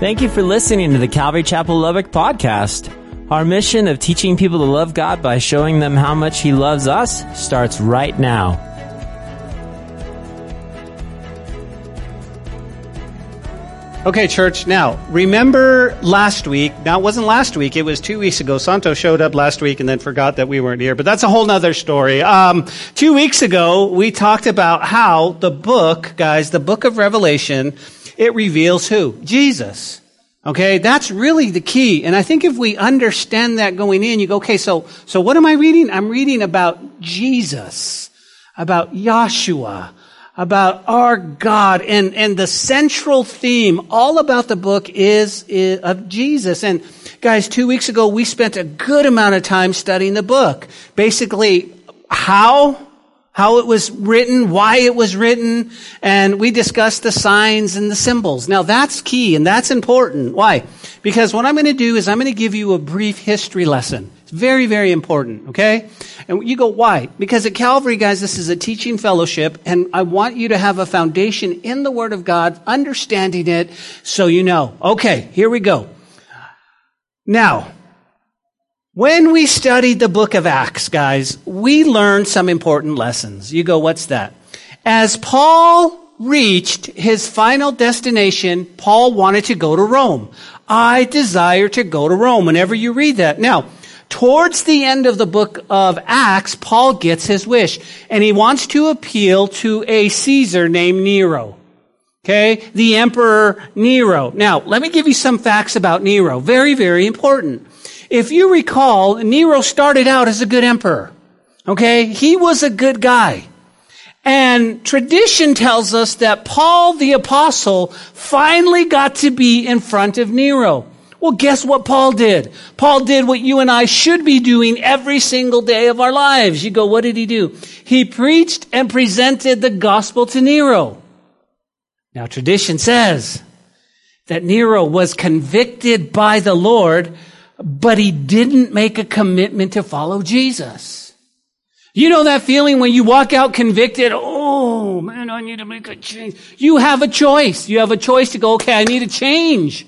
Thank you for listening to the Calvary Chapel Lubbock podcast. Our mission of teaching people to love God by showing them how much He loves us starts right now. Okay, church, now, remember last week, now it wasn't last week, it was two weeks ago. Santo showed up last week and then forgot that we weren't here, but that's a whole nother story. Um, two weeks ago, we talked about how the book, guys, the book of Revelation, it reveals who? Jesus. Okay, that's really the key. And I think if we understand that going in, you go, okay, so, so what am I reading? I'm reading about Jesus, about Yahshua, about our God. And, and the central theme all about the book is, is of Jesus. And guys, two weeks ago, we spent a good amount of time studying the book. Basically, how how it was written, why it was written, and we discussed the signs and the symbols. Now that's key and that's important. Why? Because what I'm going to do is I'm going to give you a brief history lesson. It's very, very important, okay? And you go, why? Because at Calvary, guys, this is a teaching fellowship, and I want you to have a foundation in the Word of God, understanding it, so you know. Okay, here we go. Now, when we studied the book of Acts, guys, we learned some important lessons. You go, what's that? As Paul reached his final destination, Paul wanted to go to Rome. I desire to go to Rome. Whenever you read that. Now, towards the end of the book of Acts, Paul gets his wish, and he wants to appeal to a Caesar named Nero. Okay? The Emperor Nero. Now, let me give you some facts about Nero. Very, very important. If you recall, Nero started out as a good emperor. Okay? He was a good guy. And tradition tells us that Paul the apostle finally got to be in front of Nero. Well, guess what Paul did? Paul did what you and I should be doing every single day of our lives. You go, what did he do? He preached and presented the gospel to Nero. Now, tradition says that Nero was convicted by the Lord but he didn't make a commitment to follow Jesus. You know that feeling when you walk out convicted, oh man, I need to make a change. You have a choice. You have a choice to go, okay, I need a change.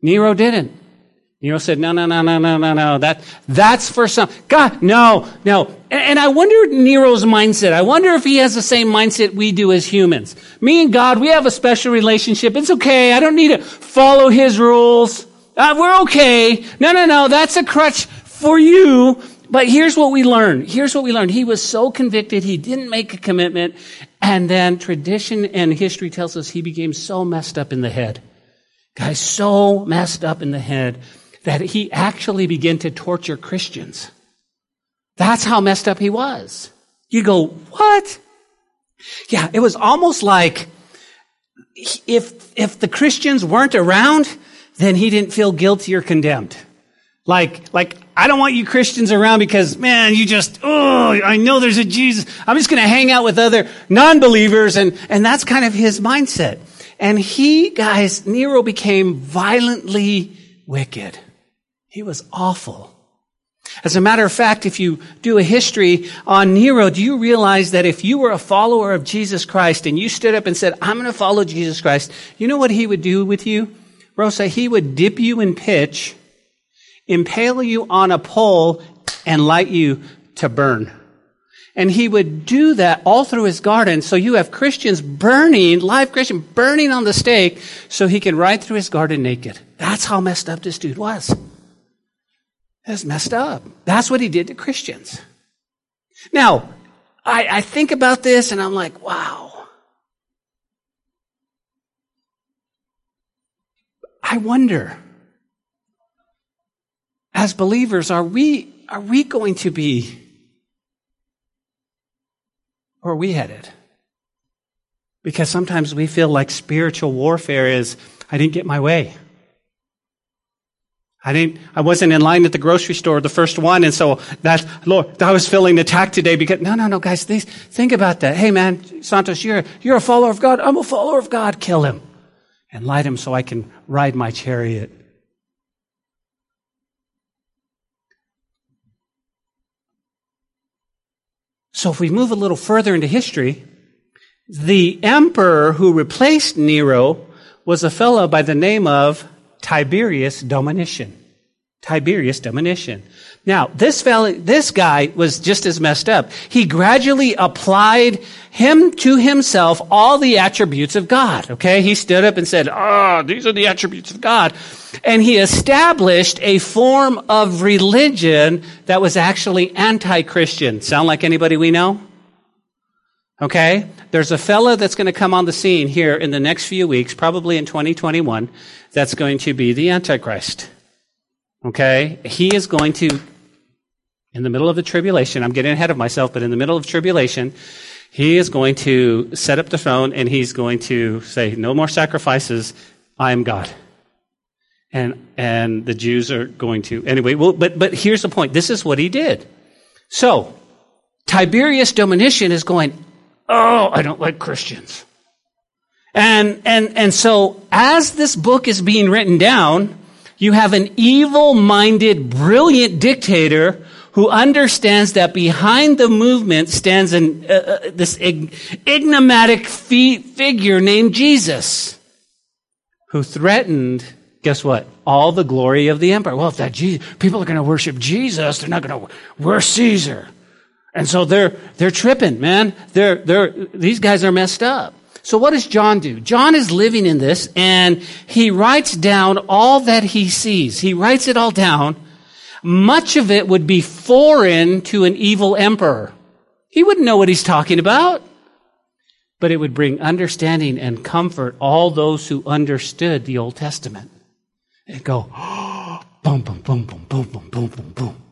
Nero didn't. Nero said, no, no, no, no, no, no, no. That, that's for some, God, no, no. And, and I wonder Nero's mindset. I wonder if he has the same mindset we do as humans. Me and God, we have a special relationship. It's okay. I don't need to follow his rules. Uh, we're okay. No, no, no. That's a crutch for you. But here's what we learned. Here's what we learned. He was so convicted. He didn't make a commitment. And then tradition and history tells us he became so messed up in the head. Guys, so messed up in the head that he actually began to torture Christians. That's how messed up he was. You go, what? Yeah, it was almost like if, if the Christians weren't around, then he didn't feel guilty or condemned. Like, like, I don't want you Christians around because, man, you just, oh, I know there's a Jesus. I'm just going to hang out with other non-believers. And, and that's kind of his mindset. And he, guys, Nero became violently wicked. He was awful. As a matter of fact, if you do a history on Nero, do you realize that if you were a follower of Jesus Christ and you stood up and said, I'm going to follow Jesus Christ, you know what he would do with you? Rosa, he would dip you in pitch, impale you on a pole, and light you to burn. And he would do that all through his garden. So you have Christians burning, live Christian burning on the stake so he can ride through his garden naked. That's how messed up this dude was. That's messed up. That's what he did to Christians. Now, I, I think about this and I'm like, wow. I wonder, as believers, are we, are we going to be, where are we headed? Because sometimes we feel like spiritual warfare is, I didn't get my way. I didn't, I wasn't in line at the grocery store, the first one, and so that, Lord, I was feeling attacked today because, no, no, no, guys, these, think about that. Hey man, Santos, you're, you're a follower of God. I'm a follower of God. Kill him and light him so I can ride my chariot. So if we move a little further into history, the emperor who replaced Nero was a fellow by the name of Tiberius Domitian. Tiberius Domitian. Now, this fellow, this guy was just as messed up. He gradually applied him to himself all the attributes of God. Okay? He stood up and said, Ah, oh, these are the attributes of God. And he established a form of religion that was actually anti-Christian. Sound like anybody we know? Okay? There's a fellow that's going to come on the scene here in the next few weeks, probably in 2021, that's going to be the Antichrist. Okay? He is going to, in the middle of the tribulation, I'm getting ahead of myself, but in the middle of tribulation, he is going to set up the throne and he's going to say, no more sacrifices, I am God. And, and the Jews are going to, anyway, well, but, but here's the point. This is what he did. So, Tiberius Domitian is going, oh, I don't like Christians. And, and, and so as this book is being written down, you have an evil minded, brilliant dictator who understands that behind the movement stands an, uh, uh, this enigmatic fi- figure named Jesus, who threatened, guess what? All the glory of the empire. Well, if that Jesus, people are going to worship Jesus, they're not going to worship Caesar. And so they're, they're tripping, man. They're, they're, these guys are messed up. So what does John do? John is living in this and he writes down all that he sees. He writes it all down. Much of it would be foreign to an evil emperor. He wouldn't know what he's talking about. But it would bring understanding and comfort all those who understood the Old Testament. And go, boom, boom, boom, boom, boom, boom, boom, boom, boom.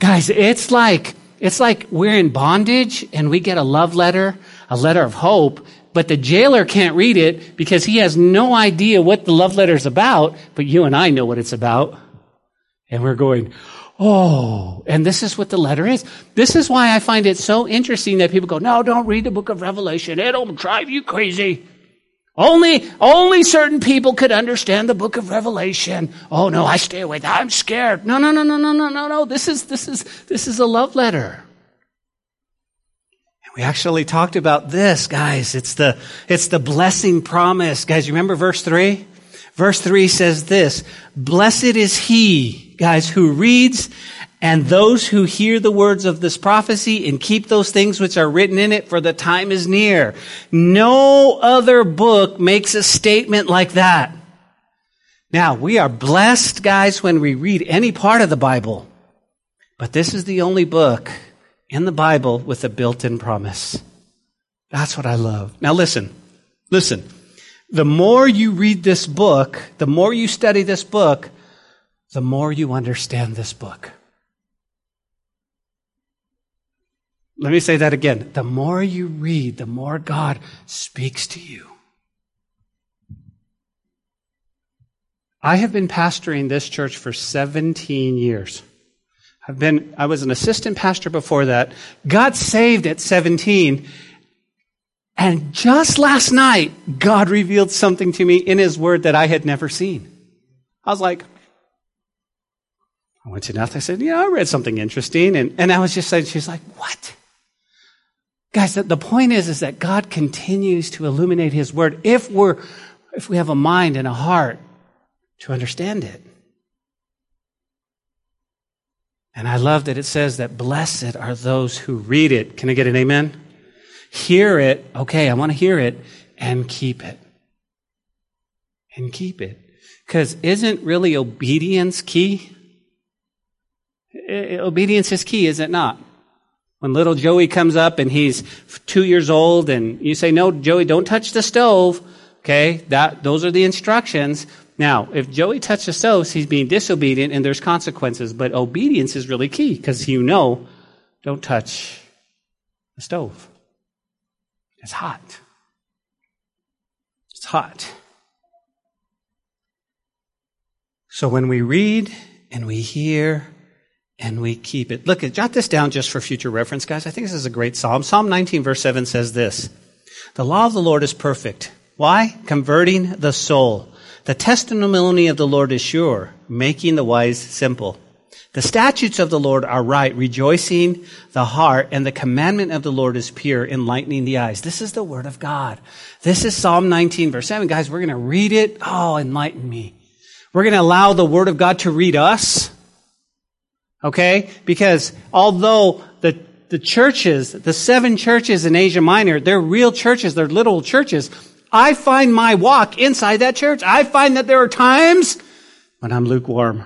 Guys, it's like, it's like we're in bondage and we get a love letter a letter of hope, but the jailer can't read it because he has no idea what the love letter is about, but you and I know what it's about. And we're going, oh, and this is what the letter is. This is why I find it so interesting that people go, no, don't read the book of Revelation. It'll drive you crazy. Only, only certain people could understand the book of Revelation. Oh no, I stay away. I'm scared. No, no, no, no, no, no, no, no. This is, this is, this is a love letter. We actually talked about this, guys. It's the, it's the blessing promise. Guys, you remember verse three? Verse three says this, blessed is he, guys, who reads and those who hear the words of this prophecy and keep those things which are written in it, for the time is near. No other book makes a statement like that. Now, we are blessed, guys, when we read any part of the Bible. But this is the only book in the Bible with a built in promise. That's what I love. Now listen, listen. The more you read this book, the more you study this book, the more you understand this book. Let me say that again. The more you read, the more God speaks to you. I have been pastoring this church for 17 years. I've been, I was an assistant pastor before that, got saved at 17, and just last night, God revealed something to me in His Word that I had never seen. I was like, I went to Neth, I said, yeah, I read something interesting, and, and I was just saying, she's like, what? Guys, the, the point is, is that God continues to illuminate His Word if we're, if we have a mind and a heart to understand it. And I love that it says that blessed are those who read it. Can I get an amen? Hear it. Okay, I want to hear it and keep it. And keep it. Because isn't really obedience key? Obedience is key, is it not? When little Joey comes up and he's two years old and you say, no, Joey, don't touch the stove. Okay, that, those are the instructions. Now, if Joey touches the stove, he's being disobedient and there's consequences, but obedience is really key because you know, don't touch the stove. It's hot. It's hot. So when we read and we hear and we keep it, look, jot this down just for future reference, guys. I think this is a great psalm. Psalm 19, verse 7 says this The law of the Lord is perfect. Why? Converting the soul. The testimony of the Lord is sure, making the wise simple. The statutes of the Lord are right, rejoicing the heart, and the commandment of the Lord is pure, enlightening the eyes. This is the word of God. This is Psalm 19 verse 7. Guys, we're going to read it. Oh, enlighten me. We're going to allow the word of God to read us. Okay? Because although the, the churches, the seven churches in Asia Minor, they're real churches, they're literal churches. I find my walk inside that church. I find that there are times when I'm lukewarm.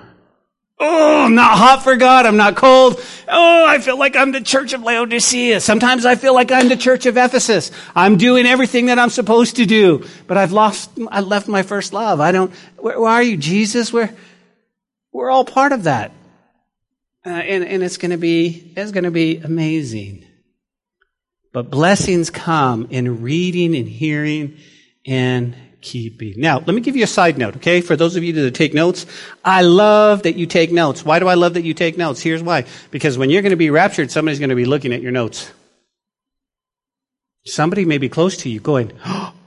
Oh, I'm not hot for God. I'm not cold. Oh, I feel like I'm the church of Laodicea. Sometimes I feel like I'm the church of Ephesus. I'm doing everything that I'm supposed to do, but I've lost, I left my first love. I don't, where, where are you, Jesus? We're, we're all part of that. Uh, and, and it's going to be, it's going to be amazing. But blessings come in reading and hearing and keeping. Now, let me give you a side note, okay? For those of you that take notes, I love that you take notes. Why do I love that you take notes? Here's why. Because when you're going to be raptured, somebody's going to be looking at your notes. Somebody may be close to you going, oh.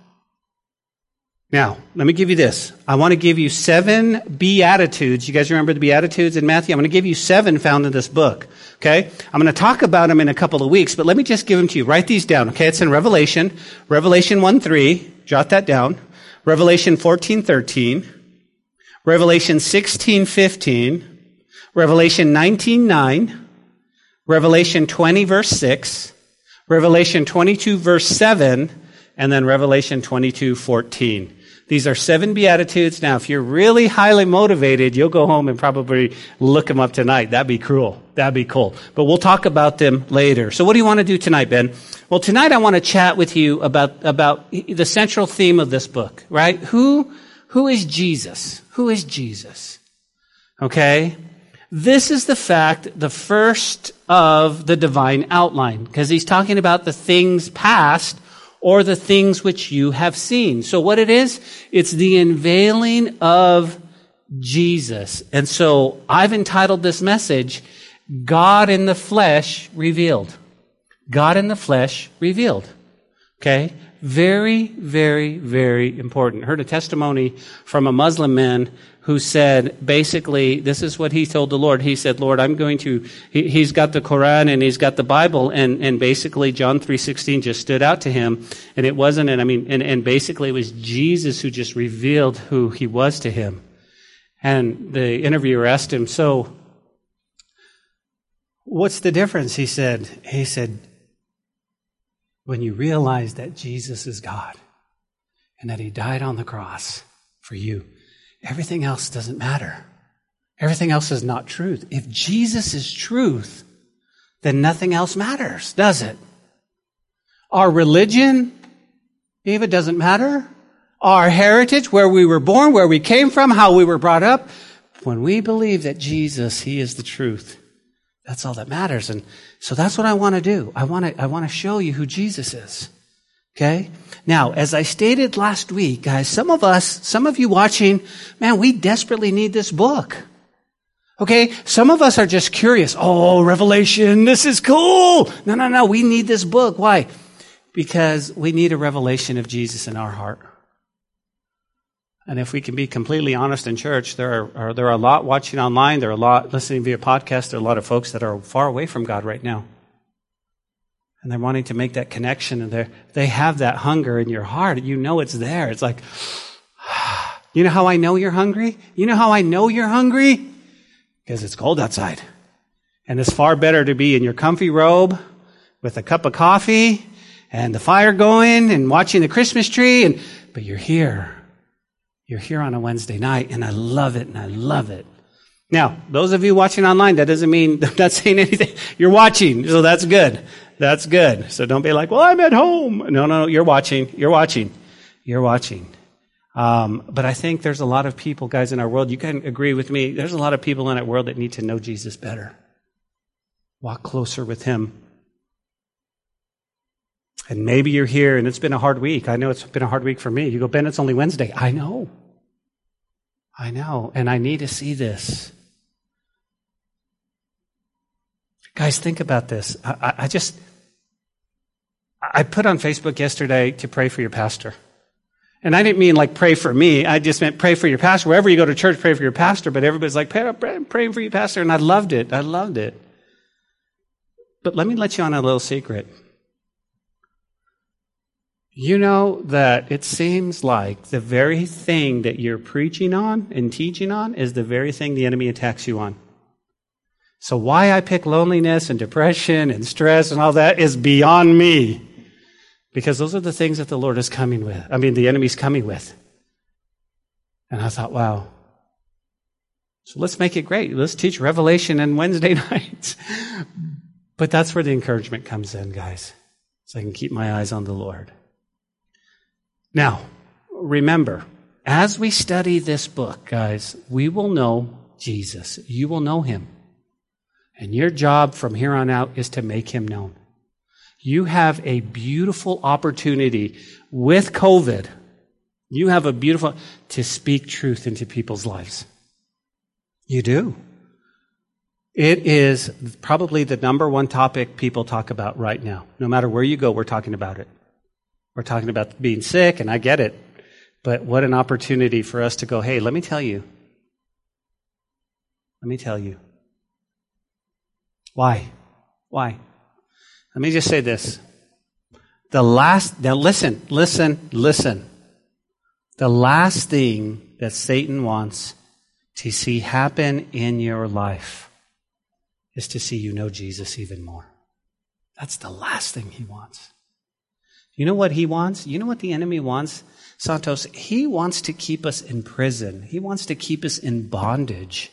Now, let me give you this. I want to give you seven Beatitudes. You guys remember the Beatitudes in Matthew? I'm going to give you seven found in this book. Okay? I'm going to talk about them in a couple of weeks, but let me just give them to you. Write these down. Okay? It's in Revelation. Revelation 1 3. Jot that down. Revelation 14:13, Revelation 16:15, Revelation 19:9, Revelation 20 verse 6, Revelation 22 verse 7, and then Revelation 22:14. These are seven Beatitudes. Now, if you're really highly motivated, you'll go home and probably look them up tonight. That'd be cruel. That'd be cool. But we'll talk about them later. So what do you want to do tonight, Ben? Well, tonight I want to chat with you about, about the central theme of this book, right? Who, who is Jesus? Who is Jesus? Okay? This is the fact, the first of the divine outline, because he's talking about the things past or the things which you have seen. So what it is, it's the unveiling of Jesus. And so I've entitled this message, God in the flesh revealed. God in the flesh revealed. Okay? Very, very, very important. Heard a testimony from a Muslim man who said, basically, this is what he told the Lord. He said, Lord, I'm going to, he, has got the Quran and he's got the Bible and, and basically John 3.16 just stood out to him and it wasn't, and I mean, and, and basically it was Jesus who just revealed who he was to him. And the interviewer asked him, so, what's the difference? He said, he said, when you realize that Jesus is God and that He died on the cross for you, everything else doesn't matter. Everything else is not truth. If Jesus is truth, then nothing else matters, does it? Our religion, Eva, doesn't matter. Our heritage, where we were born, where we came from, how we were brought up. When we believe that Jesus, He is the truth, that's all that matters. And so that's what I want to do. I want to, I want to show you who Jesus is. Okay? Now, as I stated last week, guys, some of us, some of you watching, man, we desperately need this book. Okay? Some of us are just curious. Oh, Revelation, this is cool. No, no, no. We need this book. Why? Because we need a revelation of Jesus in our heart. And if we can be completely honest in church, there are, are, there are a lot watching online, there are a lot listening via podcast, there are a lot of folks that are far away from God right now. And they're wanting to make that connection and they they have that hunger in your heart. You know it's there. It's like, you know how I know you're hungry? You know how I know you're hungry? Because it's cold outside. And it's far better to be in your comfy robe with a cup of coffee and the fire going and watching the Christmas tree and, but you're here you're here on a Wednesday night, and I love it, and I love it. Now, those of you watching online, that doesn't mean I'm not saying anything. You're watching, so that's good. That's good. So don't be like, well, I'm at home. No, no, no, you're watching. You're watching. You're watching. Um, but I think there's a lot of people, guys, in our world, you can agree with me, there's a lot of people in our world that need to know Jesus better. Walk closer with Him. And maybe you're here and it's been a hard week. I know it's been a hard week for me. You go, Ben, it's only Wednesday. I know. I know. And I need to see this. Guys, think about this. I, I, just, I put on Facebook yesterday to pray for your pastor. And I didn't mean like pray for me. I just meant pray for your pastor. Wherever you go to church, pray for your pastor. But everybody's like, pray, pray, praying for your pastor. And I loved it. I loved it. But let me let you on a little secret. You know that it seems like the very thing that you're preaching on and teaching on is the very thing the enemy attacks you on. So why I pick loneliness and depression and stress and all that is beyond me. Because those are the things that the Lord is coming with. I mean, the enemy's coming with. And I thought, wow. So let's make it great. Let's teach Revelation on Wednesday nights. but that's where the encouragement comes in, guys. So I can keep my eyes on the Lord. Now, remember, as we study this book, guys, we will know Jesus. You will know him. And your job from here on out is to make him known. You have a beautiful opportunity with COVID. You have a beautiful to speak truth into people's lives. You do. It is probably the number one topic people talk about right now. No matter where you go, we're talking about it. We're talking about being sick, and I get it. But what an opportunity for us to go, hey, let me tell you. Let me tell you. Why? Why? Let me just say this. The last, now listen, listen, listen. The last thing that Satan wants to see happen in your life is to see you know Jesus even more. That's the last thing he wants. You know what he wants? You know what the enemy wants? Santos, he wants to keep us in prison. He wants to keep us in bondage.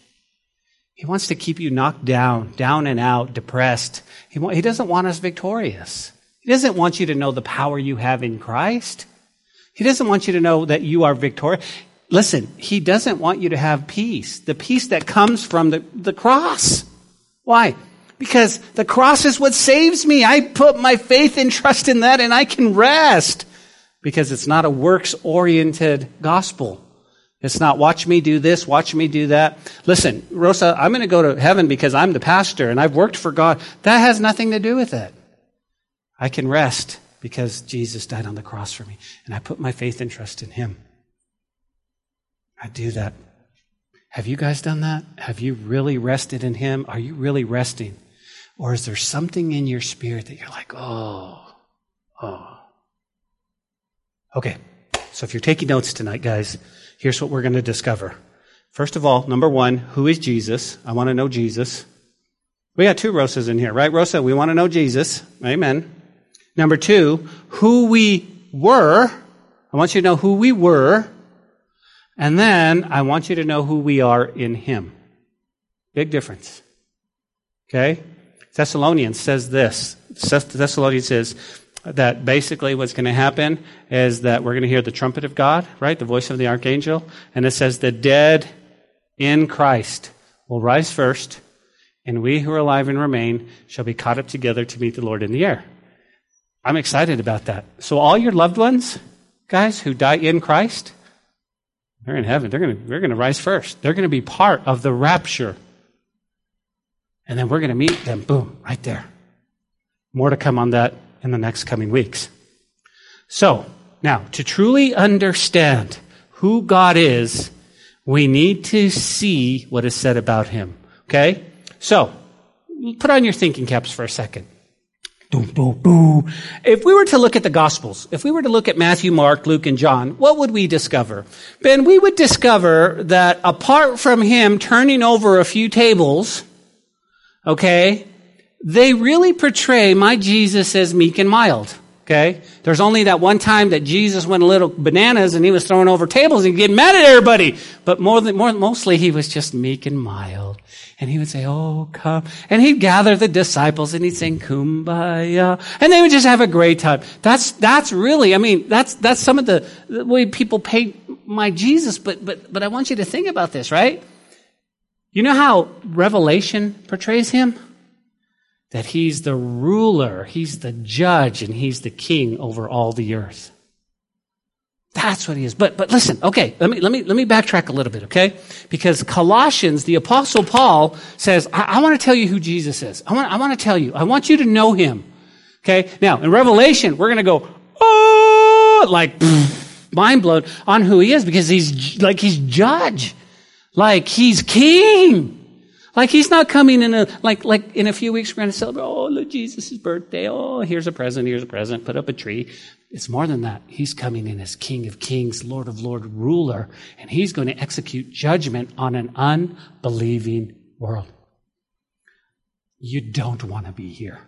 He wants to keep you knocked down, down and out, depressed. He, he doesn't want us victorious. He doesn't want you to know the power you have in Christ. He doesn't want you to know that you are victorious. Listen, he doesn't want you to have peace, the peace that comes from the, the cross. Why? Because the cross is what saves me. I put my faith and trust in that and I can rest because it's not a works oriented gospel. It's not watch me do this, watch me do that. Listen, Rosa, I'm going to go to heaven because I'm the pastor and I've worked for God. That has nothing to do with it. I can rest because Jesus died on the cross for me and I put my faith and trust in him. I do that. Have you guys done that? Have you really rested in him? Are you really resting? Or is there something in your spirit that you're like, oh, oh. Okay. So if you're taking notes tonight, guys, here's what we're going to discover. First of all, number one, who is Jesus? I want to know Jesus. We got two Rosas in here, right, Rosa? We want to know Jesus. Amen. Number two, who we were. I want you to know who we were. And then I want you to know who we are in Him. Big difference. Okay? Thessalonians says this. Thessalonians says, that basically what's going to happen is that we're going to hear the trumpet of God, right? The voice of the archangel. And it says, the dead in Christ will rise first, and we who are alive and remain shall be caught up together to meet the Lord in the air. I'm excited about that. So all your loved ones, guys, who die in Christ, they're in heaven. They're going to, they're going to rise first. They're going to be part of the rapture. And then we're going to meet them, boom, right there. More to come on that in the next coming weeks. So, now, to truly understand who God is, we need to see what is said about him. Okay? So, put on your thinking caps for a second. If we were to look at the Gospels, if we were to look at Matthew, Mark, Luke, and John, what would we discover? Ben, we would discover that apart from him turning over a few tables, okay, they really portray my Jesus as meek and mild. Okay? There's only that one time that Jesus went a little bananas and he was throwing over tables and getting mad at everybody. But more than, more, mostly he was just meek and mild. And he would say, Oh, come. And he'd gather the disciples and he'd sing kumbaya. And they would just have a great time. That's, that's really, I mean, that's, that's some of the, the way people paint my Jesus. But, but, but I want you to think about this, right? You know how Revelation portrays him? That he's the ruler, he's the judge, and he's the king over all the earth. That's what he is. But, but listen, okay, let me, let me, let me backtrack a little bit, okay? Because Colossians, the apostle Paul says, I, I want to tell you who Jesus is. I want, I want to tell you. I want you to know him. Okay? Now, in Revelation, we're going to go, oh, like, pfft, mind blown on who he is because he's like he's judge. Like he's king. Like he's not coming in a like like in a few weeks we're going to celebrate. Oh, look, Jesus' birthday. Oh, here's a present. Here's a present. Put up a tree. It's more than that. He's coming in as King of Kings, Lord of Lord, ruler, and he's going to execute judgment on an unbelieving world. You don't want to be here.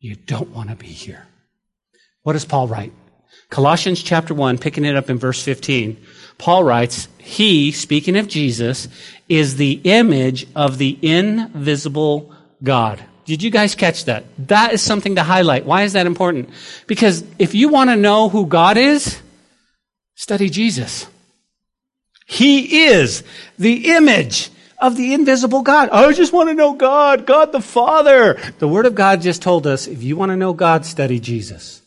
You don't want to be here. What does Paul write? Colossians chapter 1, picking it up in verse 15. Paul writes, He, speaking of Jesus, is the image of the invisible God. Did you guys catch that? That is something to highlight. Why is that important? Because if you want to know who God is, study Jesus. He is the image of the invisible God. I just want to know God, God the Father. The Word of God just told us if you want to know God, study Jesus.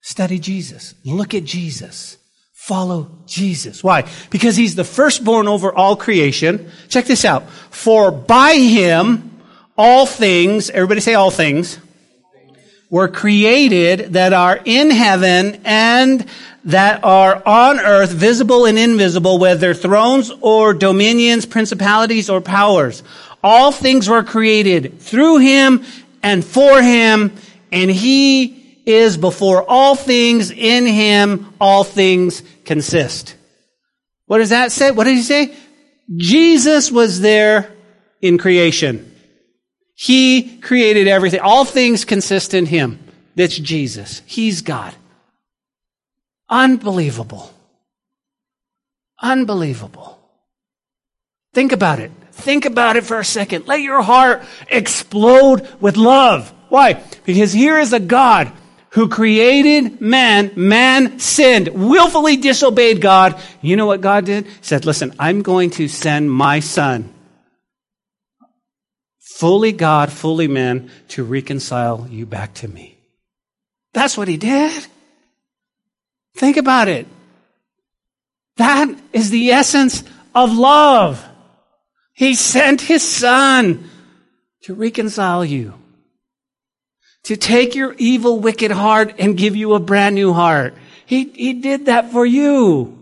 Study Jesus. Look at Jesus. Follow Jesus. Why? Because He's the firstborn over all creation. Check this out. For by Him, all things, everybody say all things, were created that are in heaven and that are on earth, visible and invisible, whether thrones or dominions, principalities or powers. All things were created through him and for him, and he is before all things. In him, all things consist. What does that say? What did he say? Jesus was there in creation. He created everything. All things consist in him. That's Jesus. He's God. Unbelievable. Unbelievable. Think about it. Think about it for a second. Let your heart explode with love. Why? Because here is a God who created man. Man sinned, willfully disobeyed God. You know what God did? He said, listen, I'm going to send my son, fully God, fully man, to reconcile you back to me. That's what he did. Think about it. That is the essence of love. He sent his son to reconcile you, to take your evil, wicked heart and give you a brand new heart. He, he did that for you.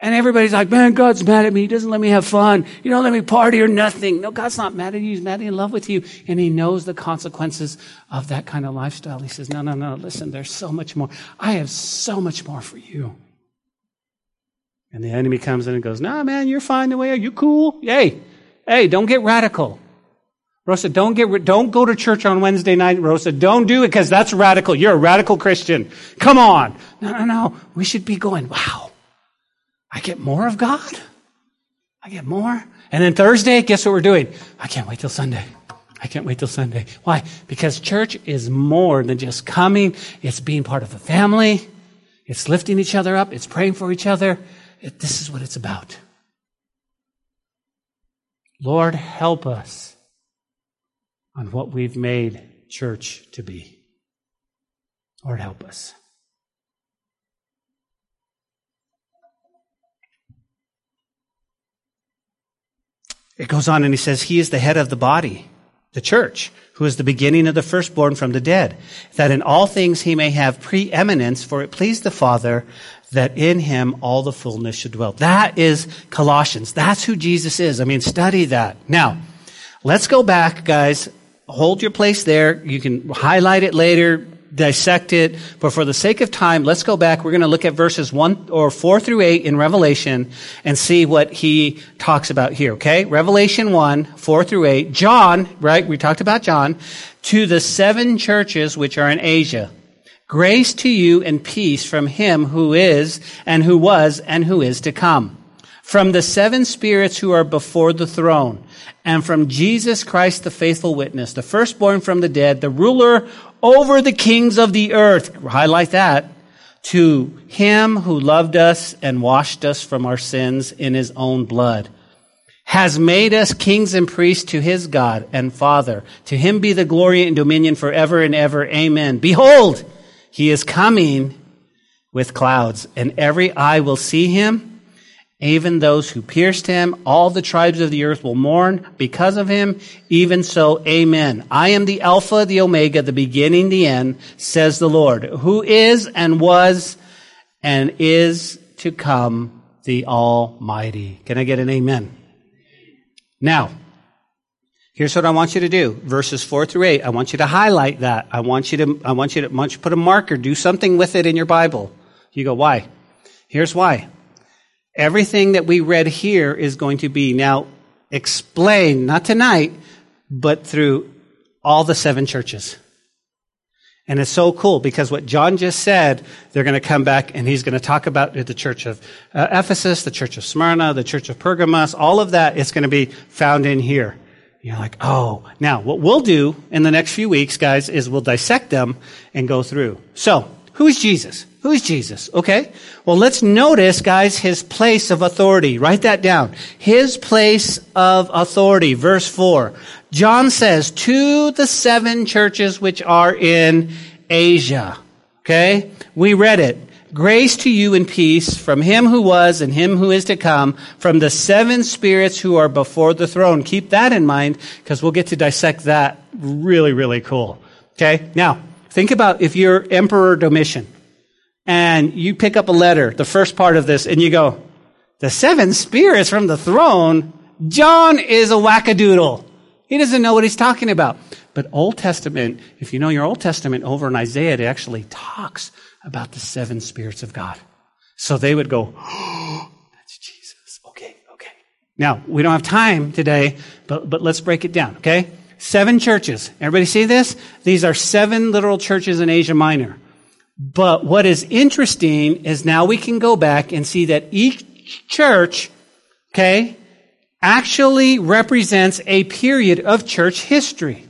And everybody's like, man, God's mad at me. He doesn't let me have fun. You don't let me party or nothing. No, God's not mad at you. He's mad in love with you. And he knows the consequences of that kind of lifestyle. He says, no, no, no, listen, there's so much more. I have so much more for you. And the enemy comes in and goes, nah, man, you're fine the way you are. you cool. Hey, hey, don't get radical. Rosa, don't get, don't go to church on Wednesday night, Rosa. Don't do it because that's radical. You're a radical Christian. Come on. No, no, no. We should be going, wow. I get more of God. I get more. And then Thursday, guess what we're doing? I can't wait till Sunday. I can't wait till Sunday. Why? Because church is more than just coming. It's being part of a family. It's lifting each other up. It's praying for each other. It, this is what it's about. Lord, help us on what we've made church to be. Lord, help us. It goes on and he says, He is the head of the body, the church, who is the beginning of the firstborn from the dead, that in all things he may have preeminence, for it pleased the Father that in him all the fullness should dwell. That is Colossians. That's who Jesus is. I mean, study that. Now, let's go back, guys. Hold your place there. You can highlight it later, dissect it. But for the sake of time, let's go back. We're going to look at verses 1 or 4 through 8 in Revelation and see what he talks about here, okay? Revelation 1, 4 through 8. John, right? We talked about John. To the seven churches which are in Asia. Grace to you and peace from him who is and who was and who is to come. From the seven spirits who are before the throne and from Jesus Christ, the faithful witness, the firstborn from the dead, the ruler over the kings of the earth. Highlight that. To him who loved us and washed us from our sins in his own blood, has made us kings and priests to his God and Father. To him be the glory and dominion forever and ever. Amen. Behold, he is coming with clouds, and every eye will see him, Even those who pierced him, all the tribes of the earth will mourn because of him. Even so, amen. I am the Alpha, the Omega, the beginning, the end, says the Lord, who is and was and is to come, the Almighty. Can I get an amen? Now, here's what I want you to do. Verses four through eight. I want you to highlight that. I want you to, I want you to, want you to put a marker, do something with it in your Bible. You go, why? Here's why. Everything that we read here is going to be now explained, not tonight, but through all the seven churches. And it's so cool because what John just said, they're going to come back and he's going to talk about the church of uh, Ephesus, the church of Smyrna, the church of Pergamos, all of that is going to be found in here. You're like, oh. Now, what we'll do in the next few weeks, guys, is we'll dissect them and go through. So, who is Jesus? Who is Jesus? Okay. Well, let's notice, guys, his place of authority. Write that down. His place of authority. Verse 4. John says, to the seven churches which are in Asia. Okay. We read it. Grace to you and peace from him who was and him who is to come, from the seven spirits who are before the throne. Keep that in mind because we'll get to dissect that really, really cool. Okay. Now, Think about if you're Emperor Domitian and you pick up a letter, the first part of this, and you go, the seven spirits from the throne, John is a wackadoodle. He doesn't know what he's talking about. But Old Testament, if you know your Old Testament over in Isaiah, it actually talks about the seven spirits of God. So they would go, oh, that's Jesus. Okay, okay. Now, we don't have time today, but, but let's break it down, okay? Seven churches. Everybody see this? These are seven literal churches in Asia Minor. But what is interesting is now we can go back and see that each church, okay, actually represents a period of church history.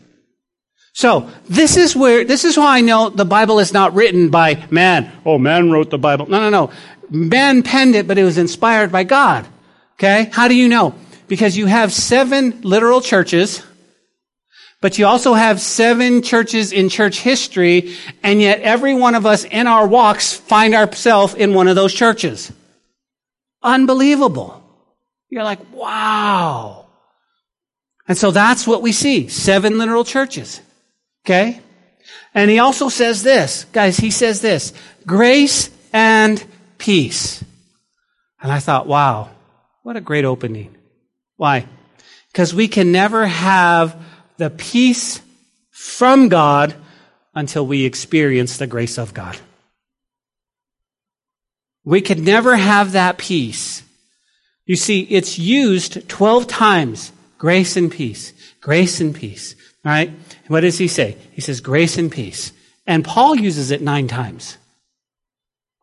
So, this is where, this is why I know the Bible is not written by man. Oh, man wrote the Bible. No, no, no. Man penned it, but it was inspired by God. Okay? How do you know? Because you have seven literal churches but you also have seven churches in church history, and yet every one of us in our walks find ourselves in one of those churches. Unbelievable. You're like, wow. And so that's what we see. Seven literal churches. Okay? And he also says this. Guys, he says this. Grace and peace. And I thought, wow, what a great opening. Why? Because we can never have the peace from God until we experience the grace of God. We could never have that peace. You see, it's used 12 times. Grace and peace. Grace and peace. right? What does he say? He says grace and peace. And Paul uses it nine times.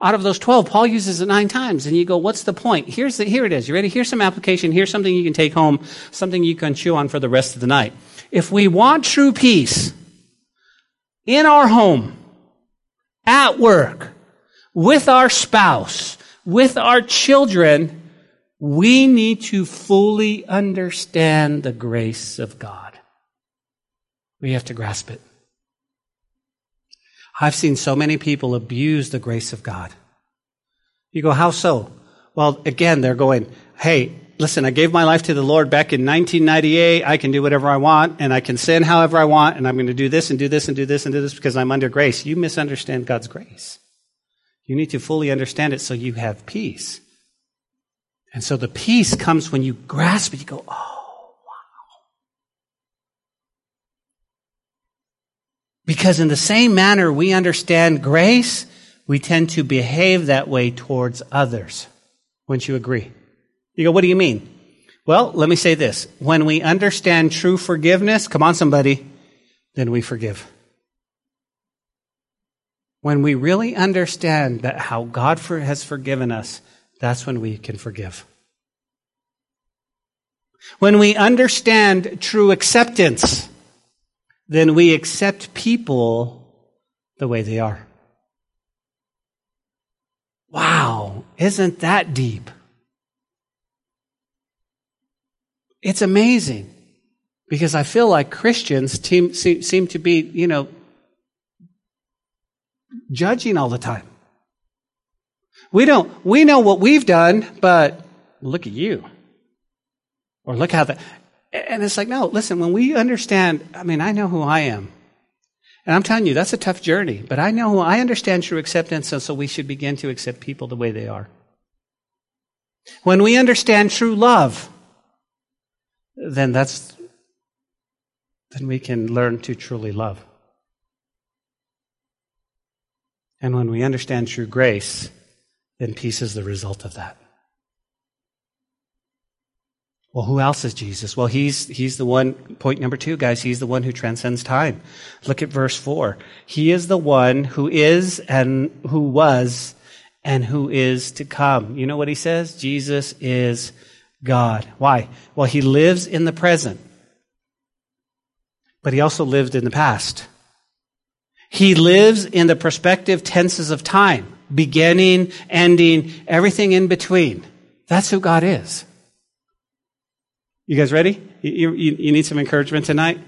Out of those 12, Paul uses it nine times. And you go, what's the point? Here's the, here it is. You ready? Here's some application. Here's something you can take home, something you can chew on for the rest of the night. If we want true peace in our home, at work, with our spouse, with our children, we need to fully understand the grace of God. We have to grasp it. I've seen so many people abuse the grace of God. You go, how so? Well, again, they're going, hey, listen, I gave my life to the Lord back in 1998. I can do whatever I want and I can sin however I want and I'm going to do this and do this and do this and do this because I'm under grace. You misunderstand God's grace. You need to fully understand it so you have peace. And so the peace comes when you grasp it. You go, oh, wow. Because in the same manner we understand grace, we tend to behave that way towards others. Wouldn't you agree? You go, what do you mean? Well, let me say this. When we understand true forgiveness, come on, somebody, then we forgive. When we really understand that how God for, has forgiven us, that's when we can forgive. When we understand true acceptance, then we accept people the way they are. Wow, isn't that deep? It's amazing because I feel like Christians seem, seem to be, you know, judging all the time. We don't, we know what we've done, but look at you. Or look how that. And it's like, no, listen, when we understand, I mean, I know who I am. And I'm telling you, that's a tough journey. But I know who I understand true acceptance, and so we should begin to accept people the way they are. When we understand true love, then that's then we can learn to truly love. And when we understand true grace, then peace is the result of that. Well, who else is Jesus? Well, he's, he's the one, point number two, guys, he's the one who transcends time. Look at verse four. He is the one who is and who was and who is to come. You know what he says? Jesus is God. Why? Well, he lives in the present, but he also lived in the past. He lives in the prospective tenses of time, beginning, ending, everything in between. That's who God is. You guys ready? You, you, you need some encouragement tonight?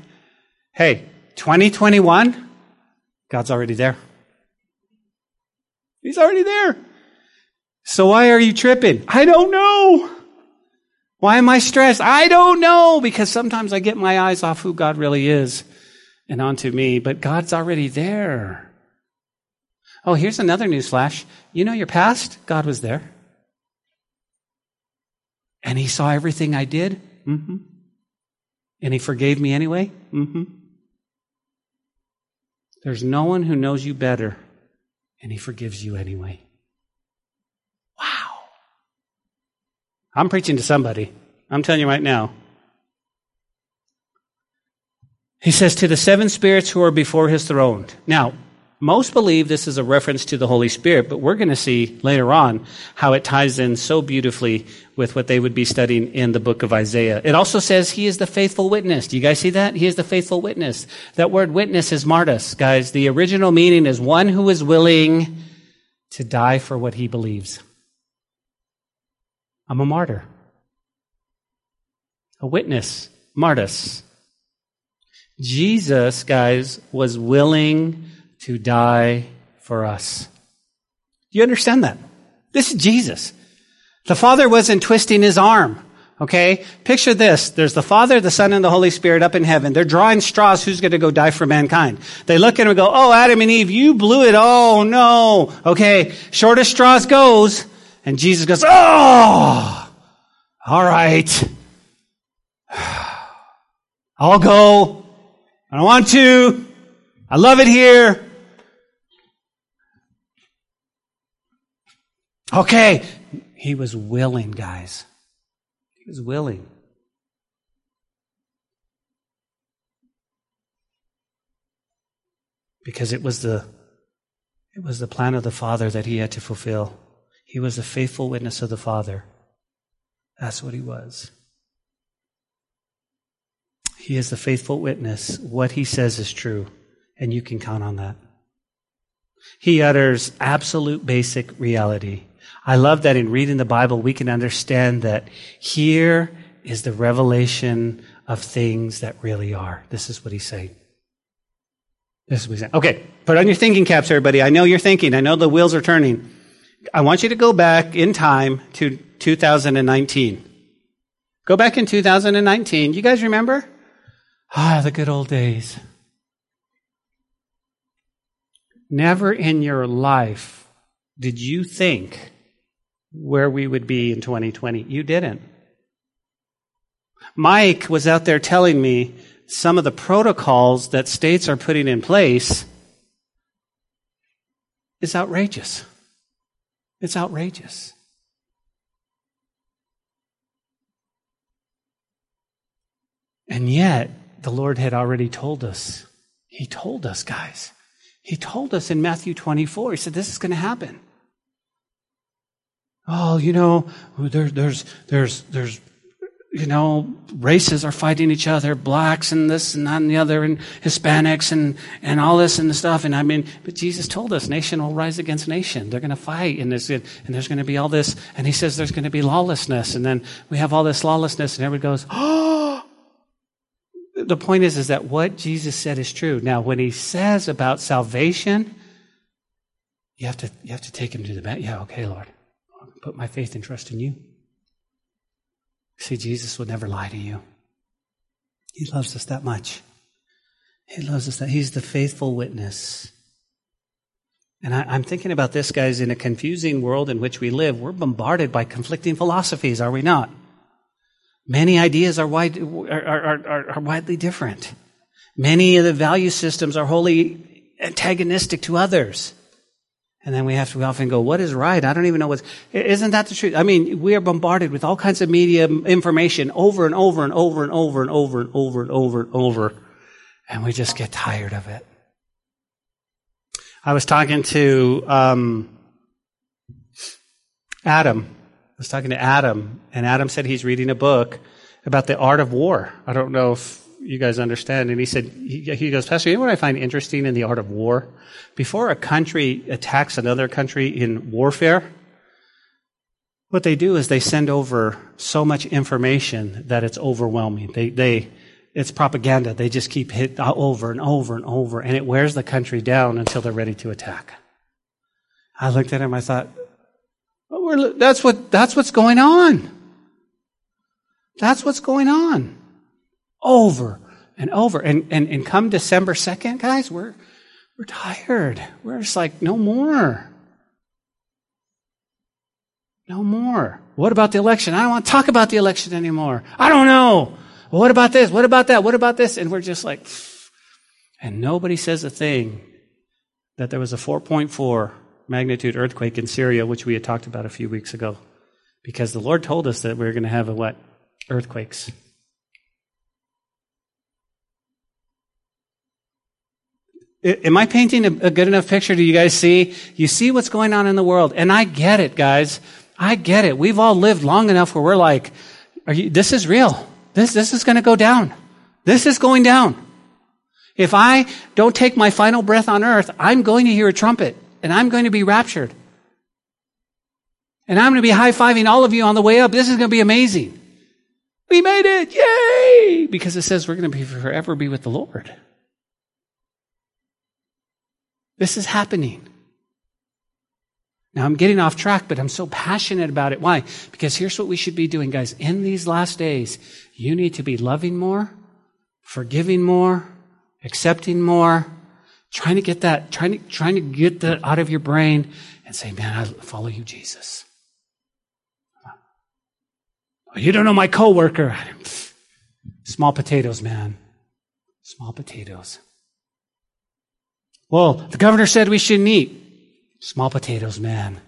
Hey, 2021, God's already there. He's already there. So why are you tripping? I don't know. Why am I stressed? I don't know because sometimes I get my eyes off who God really is and onto me, but God's already there. Oh, here's another news flash. You know your past? God was there. And he saw everything I did Mm-hmm. And he forgave me anyway? Mm-hmm. There's no one who knows you better, and he forgives you anyway. Wow. I'm preaching to somebody. I'm telling you right now. He says, to the seven spirits who are before his throne. Now, most believe this is a reference to the Holy Spirit, but we're going to see later on how it ties in so beautifully with what they would be studying in the book of Isaiah. It also says he is the faithful witness. Do you guys see that? He is the faithful witness. That word witness is martyrs, guys. The original meaning is one who is willing to die for what he believes. I'm a martyr. A witness. Martyrs. Jesus, guys, was willing to die for us. Do you understand that? This is Jesus. The Father wasn't twisting his arm. Okay? Picture this. There's the Father, the Son, and the Holy Spirit up in heaven. They're drawing straws. Who's going to go die for mankind? They look at him and go, Oh, Adam and Eve, you blew it. Oh, no. Okay. Shortest straws goes. And Jesus goes, Oh, all right. I'll go. I want to. I love it here. Okay. He was willing, guys. He was willing. Because it was the it was the plan of the Father that he had to fulfill. He was a faithful witness of the Father. That's what he was. He is the faithful witness. What he says is true, and you can count on that. He utters absolute basic reality. I love that in reading the Bible, we can understand that here is the revelation of things that really are. This is what he's saying. This is what he's saying. Okay, put on your thinking caps, everybody. I know you're thinking. I know the wheels are turning. I want you to go back in time to 2019. Go back in 2019. You guys remember? Ah, the good old days. Never in your life did you think where we would be in 2020. You didn't. Mike was out there telling me some of the protocols that states are putting in place is outrageous. It's outrageous. And yet, the Lord had already told us. He told us, guys. He told us in Matthew 24. He said, This is going to happen. Oh, you know, there, there's, there's, there's, you know, races are fighting each other, blacks and this and that and the other, and Hispanics and, and all this and the stuff. And I mean, but Jesus told us nation will rise against nation. They're going to fight and there's, and there's going to be all this. And he says there's going to be lawlessness. And then we have all this lawlessness and everybody goes, oh, the point is, is that what Jesus said is true. Now, when he says about salvation, you have to, you have to take him to the back. Yeah, okay, Lord put my faith and trust in you. See, Jesus would never lie to you. He loves us that much. He loves us that. He's the faithful witness. And I, am thinking about this, guys, in a confusing world in which we live, we're bombarded by conflicting philosophies, are we not? Many ideas are, wide, are, are, are, are widely different. Many of the value systems are wholly antagonistic to others. And then we have to often go, what is right? I don't even know what's, isn't that the truth? I mean, we are bombarded with all kinds of media information over and over and over and over and over and over and over and over. And we just get tired of it. I was talking to um, Adam. I was talking to Adam, and Adam said he's reading a book about the art of war. I don't know if you guys understand. And he said, he, he goes, Pastor, you know what I find interesting in the art of war? Before a country attacks another country in warfare, what they do is they send over so much information that it's overwhelming. They, they, it's propaganda. They just keep hit uh, over and over and over, and it wears the country down until they're ready to attack. I looked at him. I thought, well, that's what that's what's going on. That's what's going on. Over and over. And, and, and come December 2nd, guys, we're, we're tired. We're just like, no more. No more. What about the election? I don't want to talk about the election anymore. I don't know. What about this? What about that? What about this? And we're just like, and nobody says a thing that there was a 4.4 magnitude earthquake in Syria, which we had talked about a few weeks ago. Because the Lord told us that we were going to have a what? Earthquakes. Am I painting a, good enough picture? Do you guys see? You see what's going on in the world. And I get it, guys. I get it. We've all lived long enough where we're like, you, this is real. This, this is going to go down. This is going down. If I don't take my final breath on earth, I'm going to hear a trumpet and I'm going to be raptured. And I'm going to be high fiving all of you on the way up. This is going to be amazing. We made it. Yay! Because it says we're going to be forever be with the Lord. This is happening. Now, I'm getting off track, but I'm so passionate about it. Why? Because here's what we should be doing, guys. In these last days, you need to be loving more, forgiving more, accepting more, trying to get that, trying to, trying to get that out of your brain and say, man, I follow you, Jesus. Oh, you don't know my coworker. Small potatoes, man. Small potatoes. Well, the governor said we shouldn't eat. Small potatoes, man.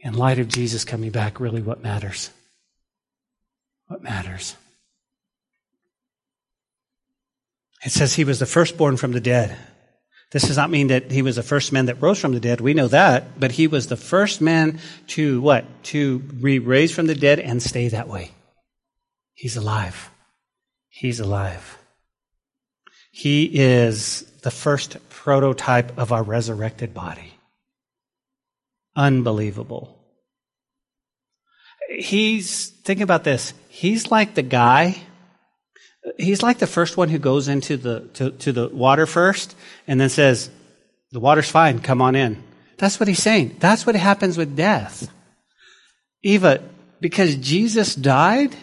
In light of Jesus coming back, really what matters? What matters? It says he was the firstborn from the dead. This does not mean that he was the first man that rose from the dead. We know that. But he was the first man to what? To be raised from the dead and stay that way. He's alive. He's alive. He is the first prototype of our resurrected body. Unbelievable. He's, think about this. He's like the guy, he's like the first one who goes into the, to, to the water first and then says, the water's fine, come on in. That's what he's saying. That's what happens with death. Eva, because Jesus died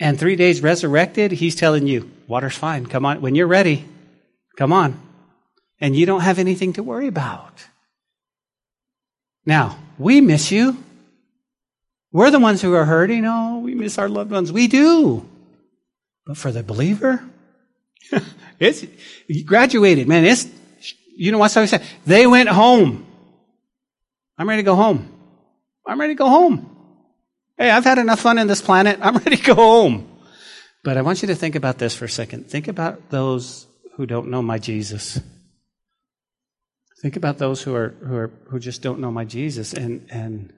and three days resurrected, he's telling you, water's fine, come on. When you're ready, come on. And you don't have anything to worry about. Now, we miss you. We're the ones who are hurting. Oh, we miss our loved ones. We do. But for the believer, it's you graduated, man. It's you know what I said? They went home. I'm ready to go home. I'm ready to go home. Hey, I've had enough fun in this planet. I'm ready to go home. But I want you to think about this for a second. Think about those who don't know my Jesus. Think about those who are who are who just don't know my Jesus and and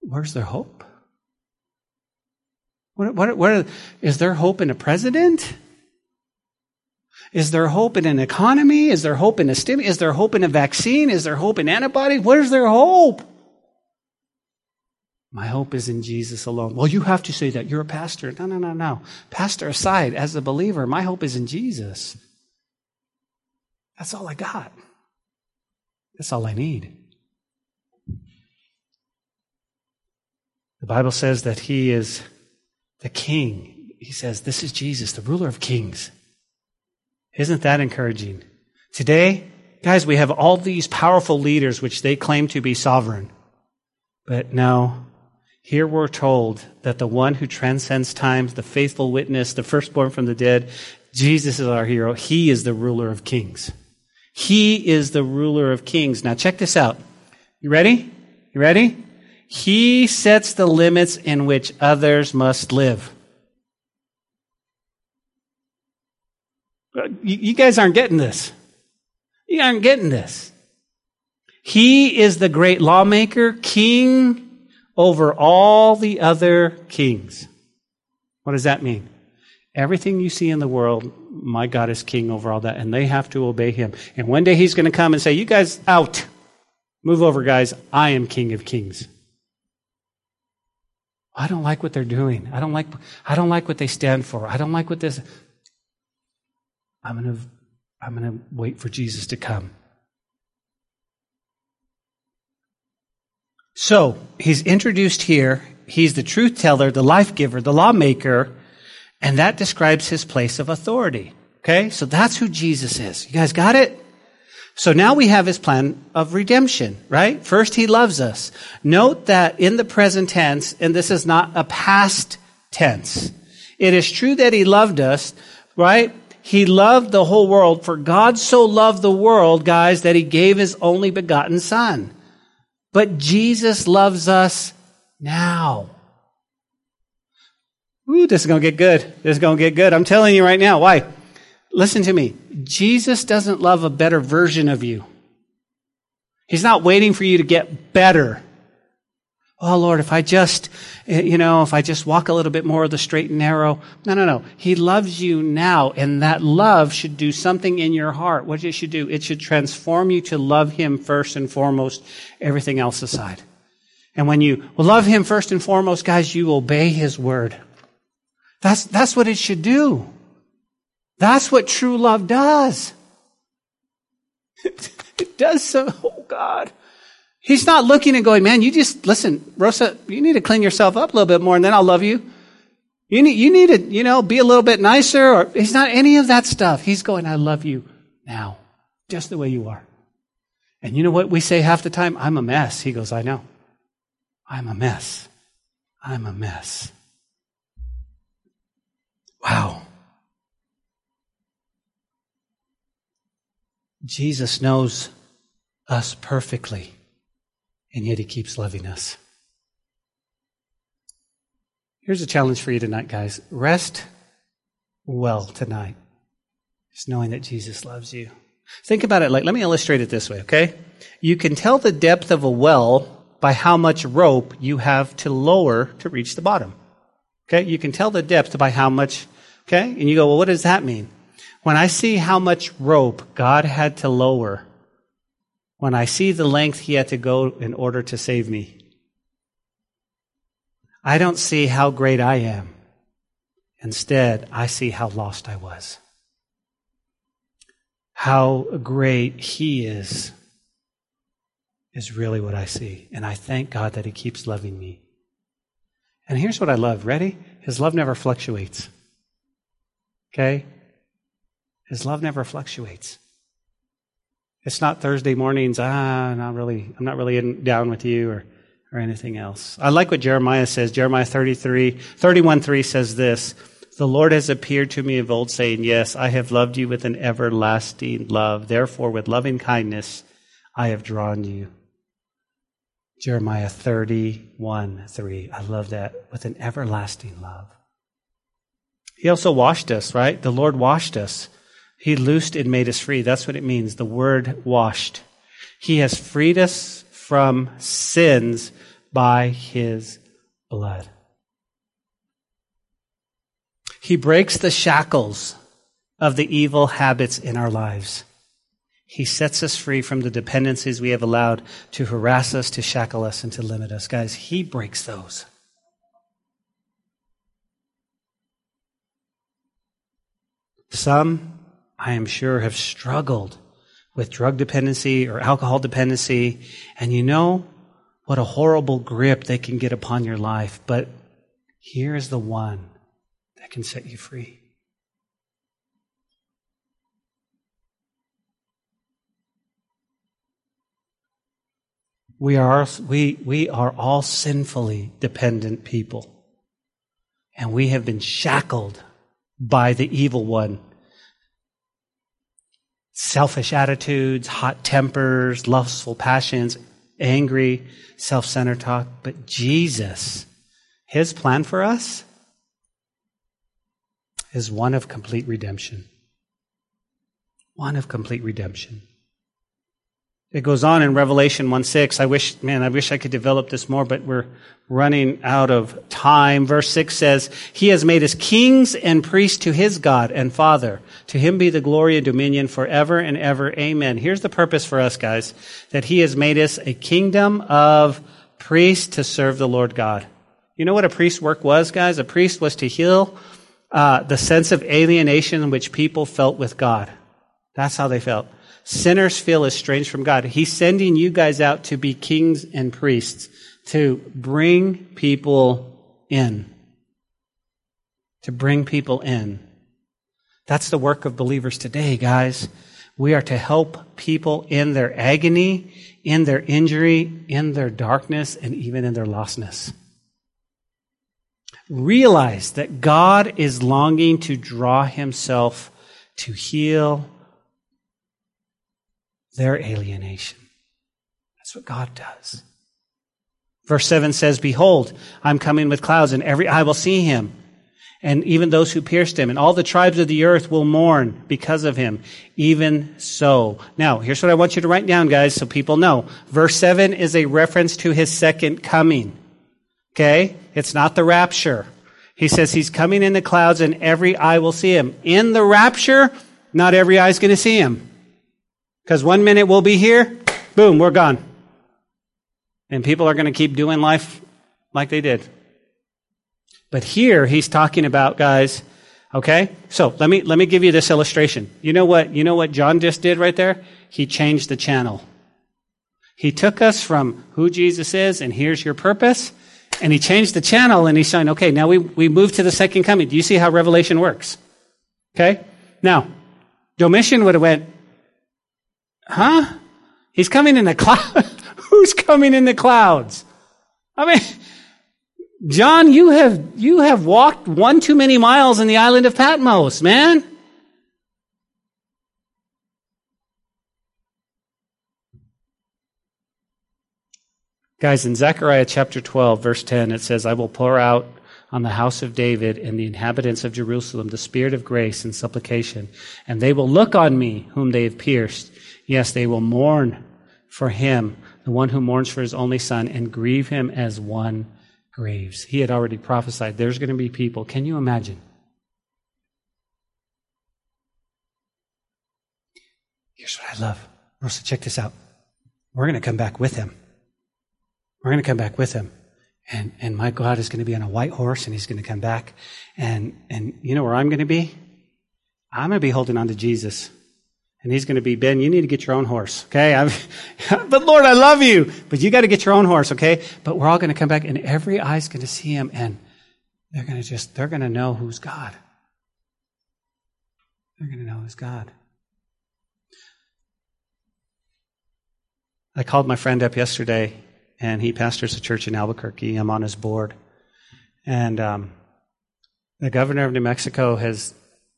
where's their hope? What, what, what is there hope in a president? Is there hope in an economy? Is there hope in a stim? Is there hope in a vaccine? Is there hope in antibodies? Where's their hope? My hope is in Jesus alone. Well, you have to say that. You're a pastor. No, no, no, no. Pastor aside, as a believer, my hope is in Jesus. That's all I got. That's all I need. The Bible says that he is the king. He says, This is Jesus, the ruler of kings. Isn't that encouraging? Today, guys, we have all these powerful leaders which they claim to be sovereign. But no, here we're told that the one who transcends times, the faithful witness, the firstborn from the dead, Jesus is our hero. He is the ruler of kings. He is the ruler of kings. Now check this out. You ready? You ready? He sets the limits in which others must live. Uh, you guys aren't getting this. You aren't getting this. He is the great lawmaker, king over all the other kings. What does that mean? Everything you see in the world, my God is king over all that, and they have to obey him. And one day he's going to come and say, You guys out. Move over, guys. I am king of kings. I don't like what they're doing. I don't like, I don't like what they stand for. I don't like what this. I'm going to, I'm going to wait for Jesus to come. So, he's introduced here. He's the truth teller, the life giver, the lawmaker, and that describes his place of authority. Okay? So that's who Jesus is. You guys got it? So now we have his plan of redemption, right? First, he loves us. Note that in the present tense, and this is not a past tense, it is true that he loved us, right? He loved the whole world, for God so loved the world, guys, that he gave his only begotten son. But Jesus loves us now. Ooh, this is going to get good. This is going to get good. I'm telling you right now. Why? Listen to me. Jesus doesn't love a better version of you. He's not waiting for you to get better. Oh Lord, if I just, eh, you know, if I just walk a little bit more of the straight and narrow. No, no, no. He loves you now, and that love should do something in your heart. What it should do? It should transform you to love Him first and foremost, everything else aside. And when you love Him first and foremost, guys, you obey His word. That's, that's what it should do. That's what true love does. it does so, oh God. He's not looking and going, man, you just, listen, Rosa, you need to clean yourself up a little bit more and then I'll love you. You need, you need to, you know, be a little bit nicer or he's not any of that stuff. He's going, I love you now, just the way you are. And you know what we say half the time? I'm a mess. He goes, I know. I'm a mess. I'm a mess. Wow. Jesus knows us perfectly and yet he keeps loving us. Here's a challenge for you tonight, guys. Rest well tonight, just knowing that Jesus loves you. Think about it like, let me illustrate it this way, okay? You can tell the depth of a well by how much rope you have to lower to reach the bottom. Okay? You can tell the depth by how much, okay? And you go, well, what does that mean? When I see how much rope God had to lower when I see the length he had to go in order to save me. I don't see how great I am. Instead, I see how lost I was. How great he is, is really what I see. And I thank God that he keeps loving me. And here's what I love. Ready? His love never fluctuates. Okay? His love never fluctuates. It's not Thursday mornings, ah, not really, I'm not really in, down with you or, or anything else. I like what Jeremiah says. Jeremiah 33, 31 3 says this The Lord has appeared to me of old, saying, Yes, I have loved you with an everlasting love. Therefore, with loving kindness, I have drawn you. Jeremiah 31 3. I love that. With an everlasting love. He also washed us, right? The Lord washed us. He loosed and made us free. That's what it means. The word washed. He has freed us from sins by his blood. He breaks the shackles of the evil habits in our lives. He sets us free from the dependencies we have allowed to harass us, to shackle us, and to limit us. Guys, He breaks those. Some I am sure, have struggled with drug dependency or alcohol dependency. And you know what a horrible grip they can get upon your life. But here is the one that can set you free. We are, we, we are all sinfully dependent people. And we have been shackled by the evil one. Selfish attitudes, hot tempers, lustful passions, angry, self centered talk. But Jesus, his plan for us is one of complete redemption. One of complete redemption. It goes on in Revelation 1 6. I wish, man, I wish I could develop this more, but we're running out of time. Verse 6 says, He has made us kings and priests to His God and Father. To Him be the glory and dominion forever and ever. Amen. Here's the purpose for us, guys, that He has made us a kingdom of priests to serve the Lord God. You know what a priest's work was, guys? A priest was to heal uh, the sense of alienation which people felt with God. That's how they felt sinners feel estranged from God. He's sending you guys out to be kings and priests, to bring people in. To bring people in. That's the work of believers today, guys. We are to help people in their agony, in their injury, in their darkness, and even in their lostness. Realize that God is longing to draw himself to heal their alienation. That's what God does. Verse 7 says, Behold, I'm coming with clouds, and every eye will see him, and even those who pierced him, and all the tribes of the earth will mourn because of him. Even so. Now, here's what I want you to write down, guys, so people know. Verse 7 is a reference to his second coming. Okay? It's not the rapture. He says he's coming in the clouds, and every eye will see him. In the rapture, not every eye is going to see him. Because one minute we'll be here, boom, we're gone. And people are going to keep doing life like they did. But here he's talking about guys, okay? So let me let me give you this illustration. You know what you know what John just did right there? He changed the channel. He took us from who Jesus is and here's your purpose, and he changed the channel and he's saying, okay, now we, we move to the second coming. Do you see how Revelation works? Okay? Now, Domitian would have went, Huh? He's coming in the cloud. Who's coming in the clouds? I mean, John, you have, you have walked one too many miles in the island of Patmos, man. Guys, in Zechariah chapter 12, verse 10, it says, I will pour out on the house of David and the inhabitants of Jerusalem the spirit of grace and supplication, and they will look on me whom they have pierced Yes, they will mourn for him, the one who mourns for his only son, and grieve him as one grieves. He had already prophesied there's going to be people. Can you imagine? Here's what I love. Rosa, check this out. We're going to come back with him. We're going to come back with him. And, and my God is going to be on a white horse and he's going to come back. And, and you know where I'm going to be? I'm going to be holding on to Jesus. And he's going to be, Ben, you need to get your own horse, okay? but Lord, I love you. But you got to get your own horse, okay? But we're all going to come back and every eye's going to see him and they're going to just, they're going to know who's God. They're going to know who's God. I called my friend up yesterday and he pastors a church in Albuquerque. I'm on his board. And um, the governor of New Mexico has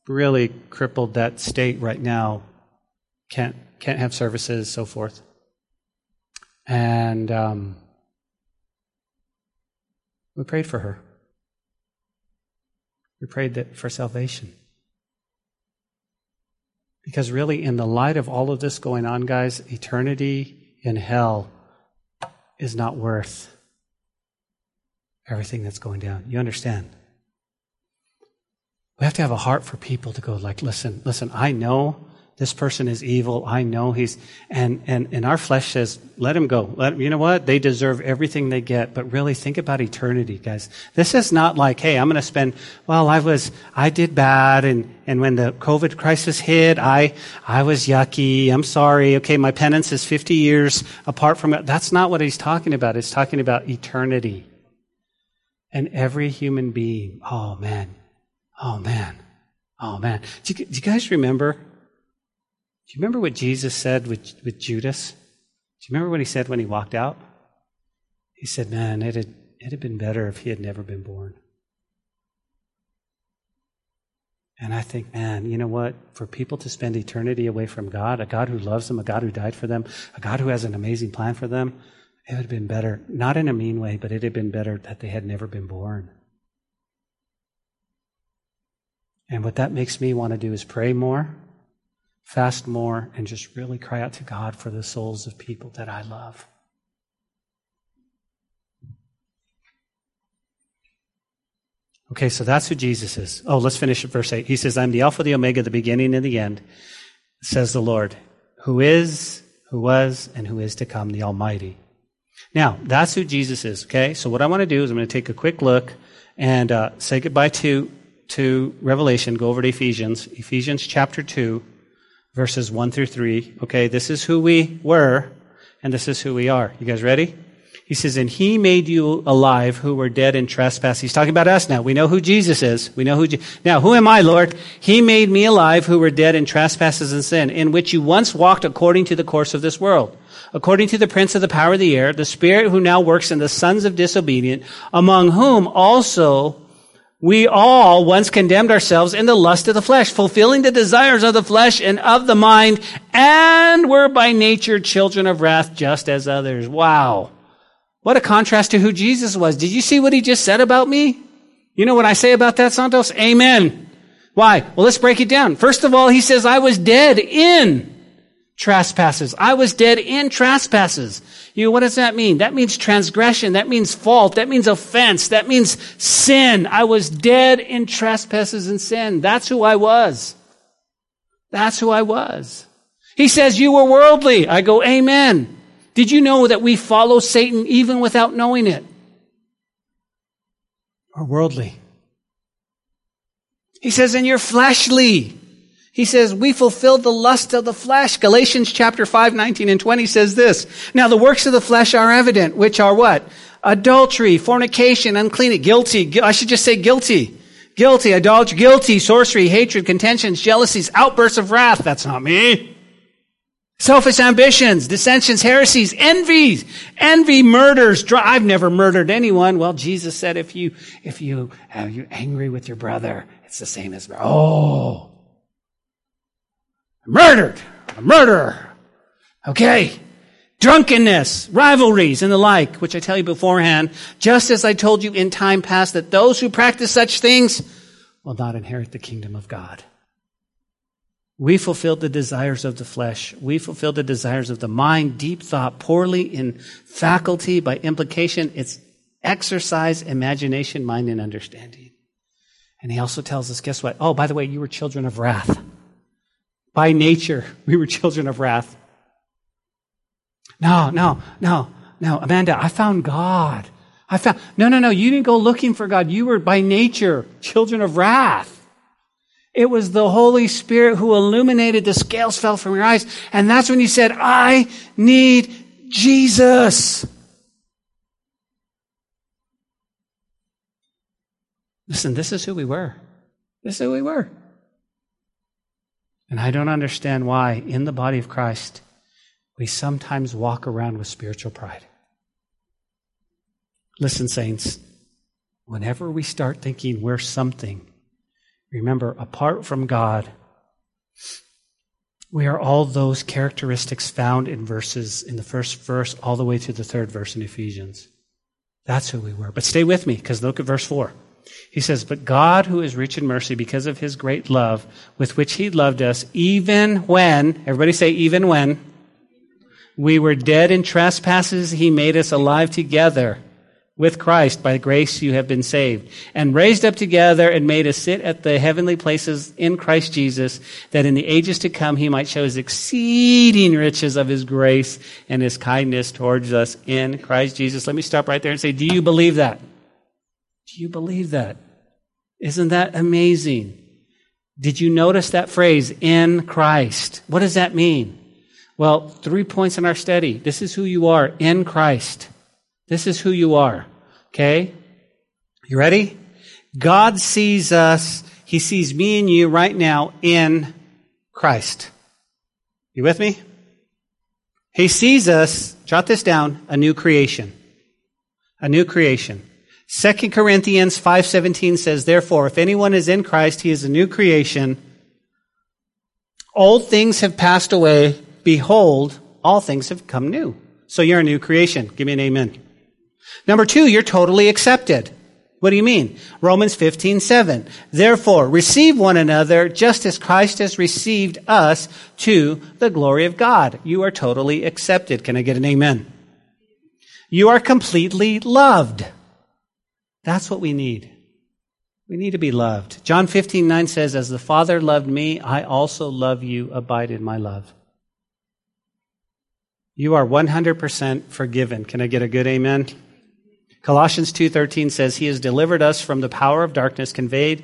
really crippled that state right now can't can't have services, so forth. And um, we prayed for her. We prayed that for salvation. Because really, in the light of all of this going on, guys, eternity in hell is not worth everything that's going down. You understand? We have to have a heart for people to go like, listen, listen, I know this person is evil. I know he's, and, and, and our flesh says, let him go. Let, you know what? They deserve everything they get. But really think about eternity, guys. This is not like, hey, I'm going to spend, well, I was, I did bad. And, and when the COVID crisis hit, I, I was yucky. I'm sorry. Okay. My penance is 50 years apart from it. That's not what he's talking about. He's talking about eternity. And every human being, oh man, oh man, oh man. Do you, do you guys remember do you remember what Jesus said with, with Judas? Do you remember what he said when he walked out? He said, Man, it had, it had been better if he had never been born. And I think, man, you know what? For people to spend eternity away from God, a God who loves them, a God who died for them, a God who has an amazing plan for them, it would have been better, not in a mean way, but it had been better that they had never been born. And what that makes me want to do is pray more fast more, and just really cry out to God for the souls of people that I love. Okay, so that's who Jesus is. Oh, let's finish at verse 8. He says, I'm the Alpha, the Omega, the beginning and the end, says the Lord, who is, who was, and who is to come, the Almighty. Now, that's who Jesus is, okay? So what I want to do is I'm going to take a quick look and uh, say goodbye to, to Revelation, go over to Ephesians, Ephesians chapter 2 verses 1 through 3. Okay, this is who we were, and this is who we are. You guys ready? He says, And he made you alive who were dead in trespass. He's talking about us now. We know who Jesus is. We know who. Je- now, who am I, Lord? He made me alive who were dead in trespasses and sin, in which you once walked according to the course of this world. According to the prince of the power of the air, the spirit who now works in the sons of disobedience, among whom also we all once condemned ourselves in the lust of the flesh, fulfilling the desires of the flesh and of the mind, and were by nature children of wrath just as others. Wow. What a contrast to who Jesus was. Did you see what he just said about me? You know what I say about that, Santos? Amen. Why? Well, let's break it down. First of all, he says, I was dead in trespasses. I was dead in trespasses. You know, what does that mean? That means transgression. That means fault. That means offense. That means sin. I was dead in trespasses and sin. That's who I was. That's who I was. He says, you were worldly. I go, amen. Did you know that we follow Satan even without knowing it? Or worldly. He says, and you're fleshly. He says, we fulfilled the lust of the flesh. Galatians chapter 5, 19 and 20 says this. Now the works of the flesh are evident, which are what? Adultery, fornication, unclean, guilty. I should just say guilty. Guilty, adultery, guilty, sorcery, hatred, contentions, jealousies, outbursts of wrath. That's not me. Selfish ambitions, dissensions, heresies, envies, envy, murders. I've never murdered anyone. Well, Jesus said, if you, if you, uh, are you angry with your brother, it's the same as, oh, murdered, a murderer. Okay. Drunkenness, rivalries, and the like, which I tell you beforehand, just as I told you in time past that those who practice such things will not inherit the kingdom of God. We fulfilled the desires of the flesh. We fulfilled the desires of the mind, deep thought, poorly in faculty, by implication, it's exercise, imagination, mind, and understanding. And he also tells us, guess what? Oh, by the way, you were children of wrath. By nature, we were children of wrath. No, no, no, no. Amanda, I found God. I found, no, no, no. You didn't go looking for God. You were by nature children of wrath. It was the Holy Spirit who illuminated the scales fell from your eyes. And that's when you said, I need Jesus. Listen, this is who we were. This is who we were. And I don't understand why, in the body of Christ, we sometimes walk around with spiritual pride. Listen, saints, whenever we start thinking we're something, remember, apart from God, we are all those characteristics found in verses, in the first verse, all the way to the third verse in Ephesians. That's who we were. But stay with me, because look at verse 4. He says, But God, who is rich in mercy because of his great love with which he loved us, even when, everybody say, even when, we were dead in trespasses, he made us alive together with Christ. By grace you have been saved. And raised up together and made us sit at the heavenly places in Christ Jesus, that in the ages to come he might show his exceeding riches of his grace and his kindness towards us in Christ Jesus. Let me stop right there and say, do you believe that? Do you believe that? Isn't that amazing? Did you notice that phrase, in Christ? What does that mean? Well, three points in our study. This is who you are in Christ. This is who you are. Okay? You ready? God sees us, He sees me and you right now in Christ. You with me? He sees us, jot this down, a new creation. A new creation. 2 Corinthians 5:17 says, "Therefore, if anyone is in Christ, he is a new creation. Old things have passed away; behold, all things have come new." So you're a new creation. Give me an amen. Number two, you're totally accepted. What do you mean? Romans 15:7. Therefore, receive one another just as Christ has received us to the glory of God. You are totally accepted. Can I get an amen? You are completely loved. That's what we need. We need to be loved. John 15, 9 says, As the Father loved me, I also love you. Abide in my love. You are 100% forgiven. Can I get a good amen? Colossians 2:13 says he has delivered us from the power of darkness conveyed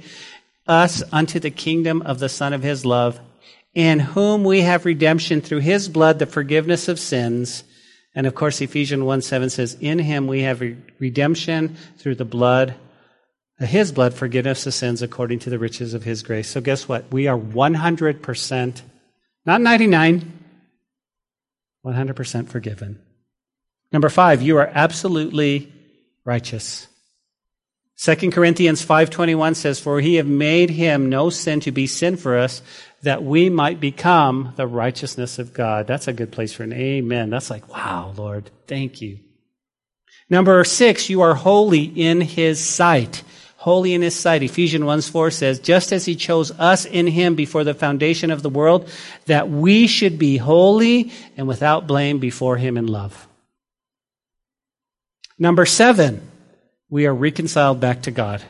us unto the kingdom of the son of his love in whom we have redemption through his blood the forgiveness of sins and of course Ephesians 1 7 says in him we have redemption through the blood uh, his blood forgiveness of sins according to the riches of his grace. So guess what? We are 100% not 99 100% forgiven. Number 5 you are absolutely righteous. 2 Corinthians 5:21 says for he have made him no sin to be sin for us that we might become the righteousness of God. That's a good place for an amen. That's like wow, Lord. Thank you. Number 6, you are holy in his sight. Holy in his sight. Ephesians 1 4 says, just as he chose us in him before the foundation of the world, that we should be holy and without blame before him in love. Number seven, we are reconciled back to God.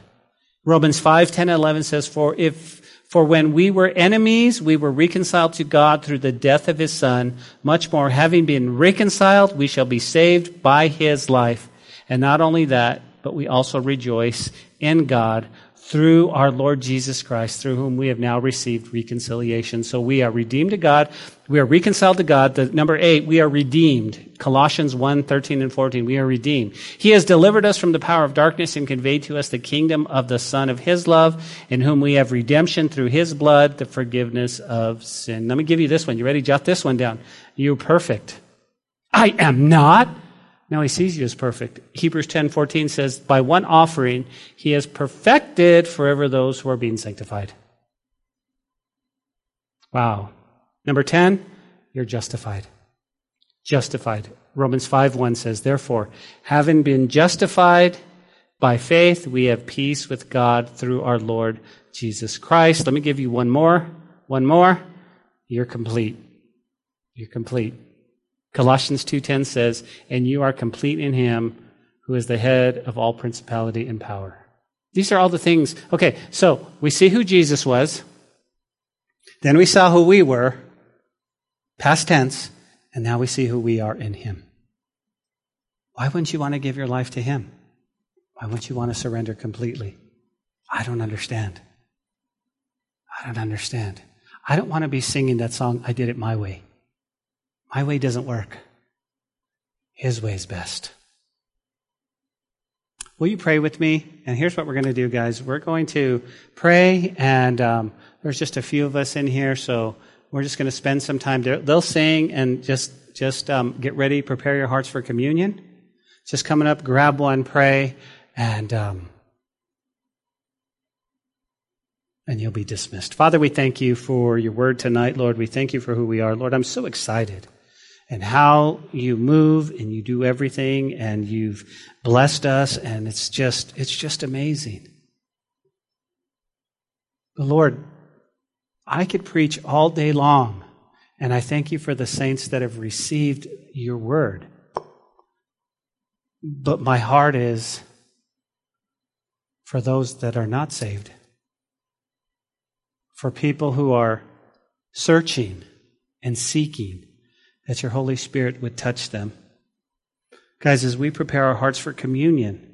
Romans 5, 10, 11 says, For if, for when we were enemies, we were reconciled to God through the death of his son. Much more, having been reconciled, we shall be saved by his life. And not only that, but we also rejoice in God through our Lord Jesus Christ, through whom we have now received reconciliation. So we are redeemed to God. We are reconciled to God. The number eight, we are redeemed. Colossians 1, 13 and 14. We are redeemed. He has delivered us from the power of darkness and conveyed to us the kingdom of the Son of His love, in whom we have redemption through His blood, the forgiveness of sin. Let me give you this one. You ready? Jot this one down. You're perfect. I am not. Now he sees you as perfect. Hebrews 10:14 says, "By one offering he has perfected forever those who are being sanctified." Wow. Number 10, you're justified. Justified. Romans 5:1 says, "Therefore, having been justified by faith, we have peace with God through our Lord Jesus Christ." Let me give you one more. One more. You're complete. You're complete. Colossians 2:10 says, "And you are complete in him who is the head of all principality and power." These are all the things. Okay, so we see who Jesus was. Then we saw who we were, past tense, and now we see who we are in him. Why wouldn't you want to give your life to him? Why wouldn't you want to surrender completely? I don't understand. I don't understand. I don't want to be singing that song, I did it my way. My way doesn't work. His way is best. Will you pray with me? And here's what we're going to do, guys. We're going to pray, and um, there's just a few of us in here, so we're just going to spend some time. There. They'll sing, and just just um, get ready, prepare your hearts for communion. Just coming up, grab one, pray, and um, and you'll be dismissed. Father, we thank you for your word tonight, Lord. We thank you for who we are, Lord. I'm so excited and how you move and you do everything and you've blessed us and it's just it's just amazing. But Lord, I could preach all day long and I thank you for the saints that have received your word. But my heart is for those that are not saved, for people who are searching and seeking that your Holy Spirit would touch them. Guys, as we prepare our hearts for communion,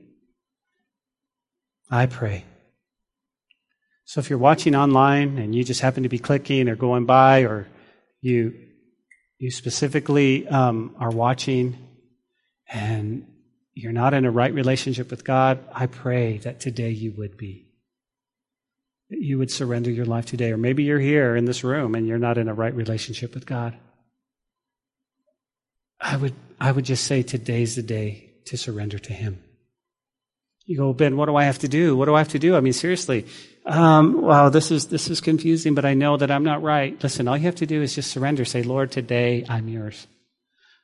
I pray. So if you're watching online and you just happen to be clicking or going by, or you you specifically um, are watching and you're not in a right relationship with God, I pray that today you would be. That you would surrender your life today. Or maybe you're here in this room and you're not in a right relationship with God. I would, I would just say today's the day to surrender to Him. You go, Ben, what do I have to do? What do I have to do? I mean, seriously. Um, wow, this is, this is confusing, but I know that I'm not right. Listen, all you have to do is just surrender. Say, Lord, today I'm yours.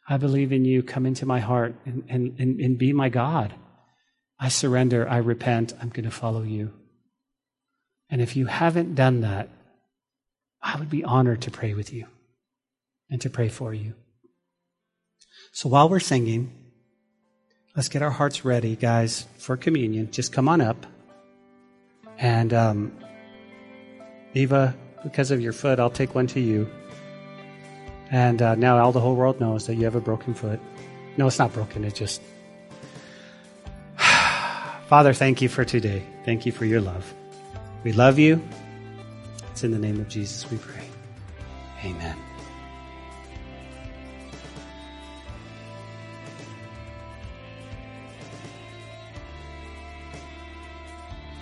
I believe in you. Come into my heart and, and, and, and be my God. I surrender. I repent. I'm going to follow you. And if you haven't done that, I would be honored to pray with you and to pray for you. So while we're singing, let's get our hearts ready, guys, for communion. Just come on up. And um, Eva, because of your foot, I'll take one to you. And uh, now all the whole world knows that you have a broken foot. No, it's not broken. It just. Father, thank you for today. Thank you for your love. We love you. It's in the name of Jesus we pray. Amen.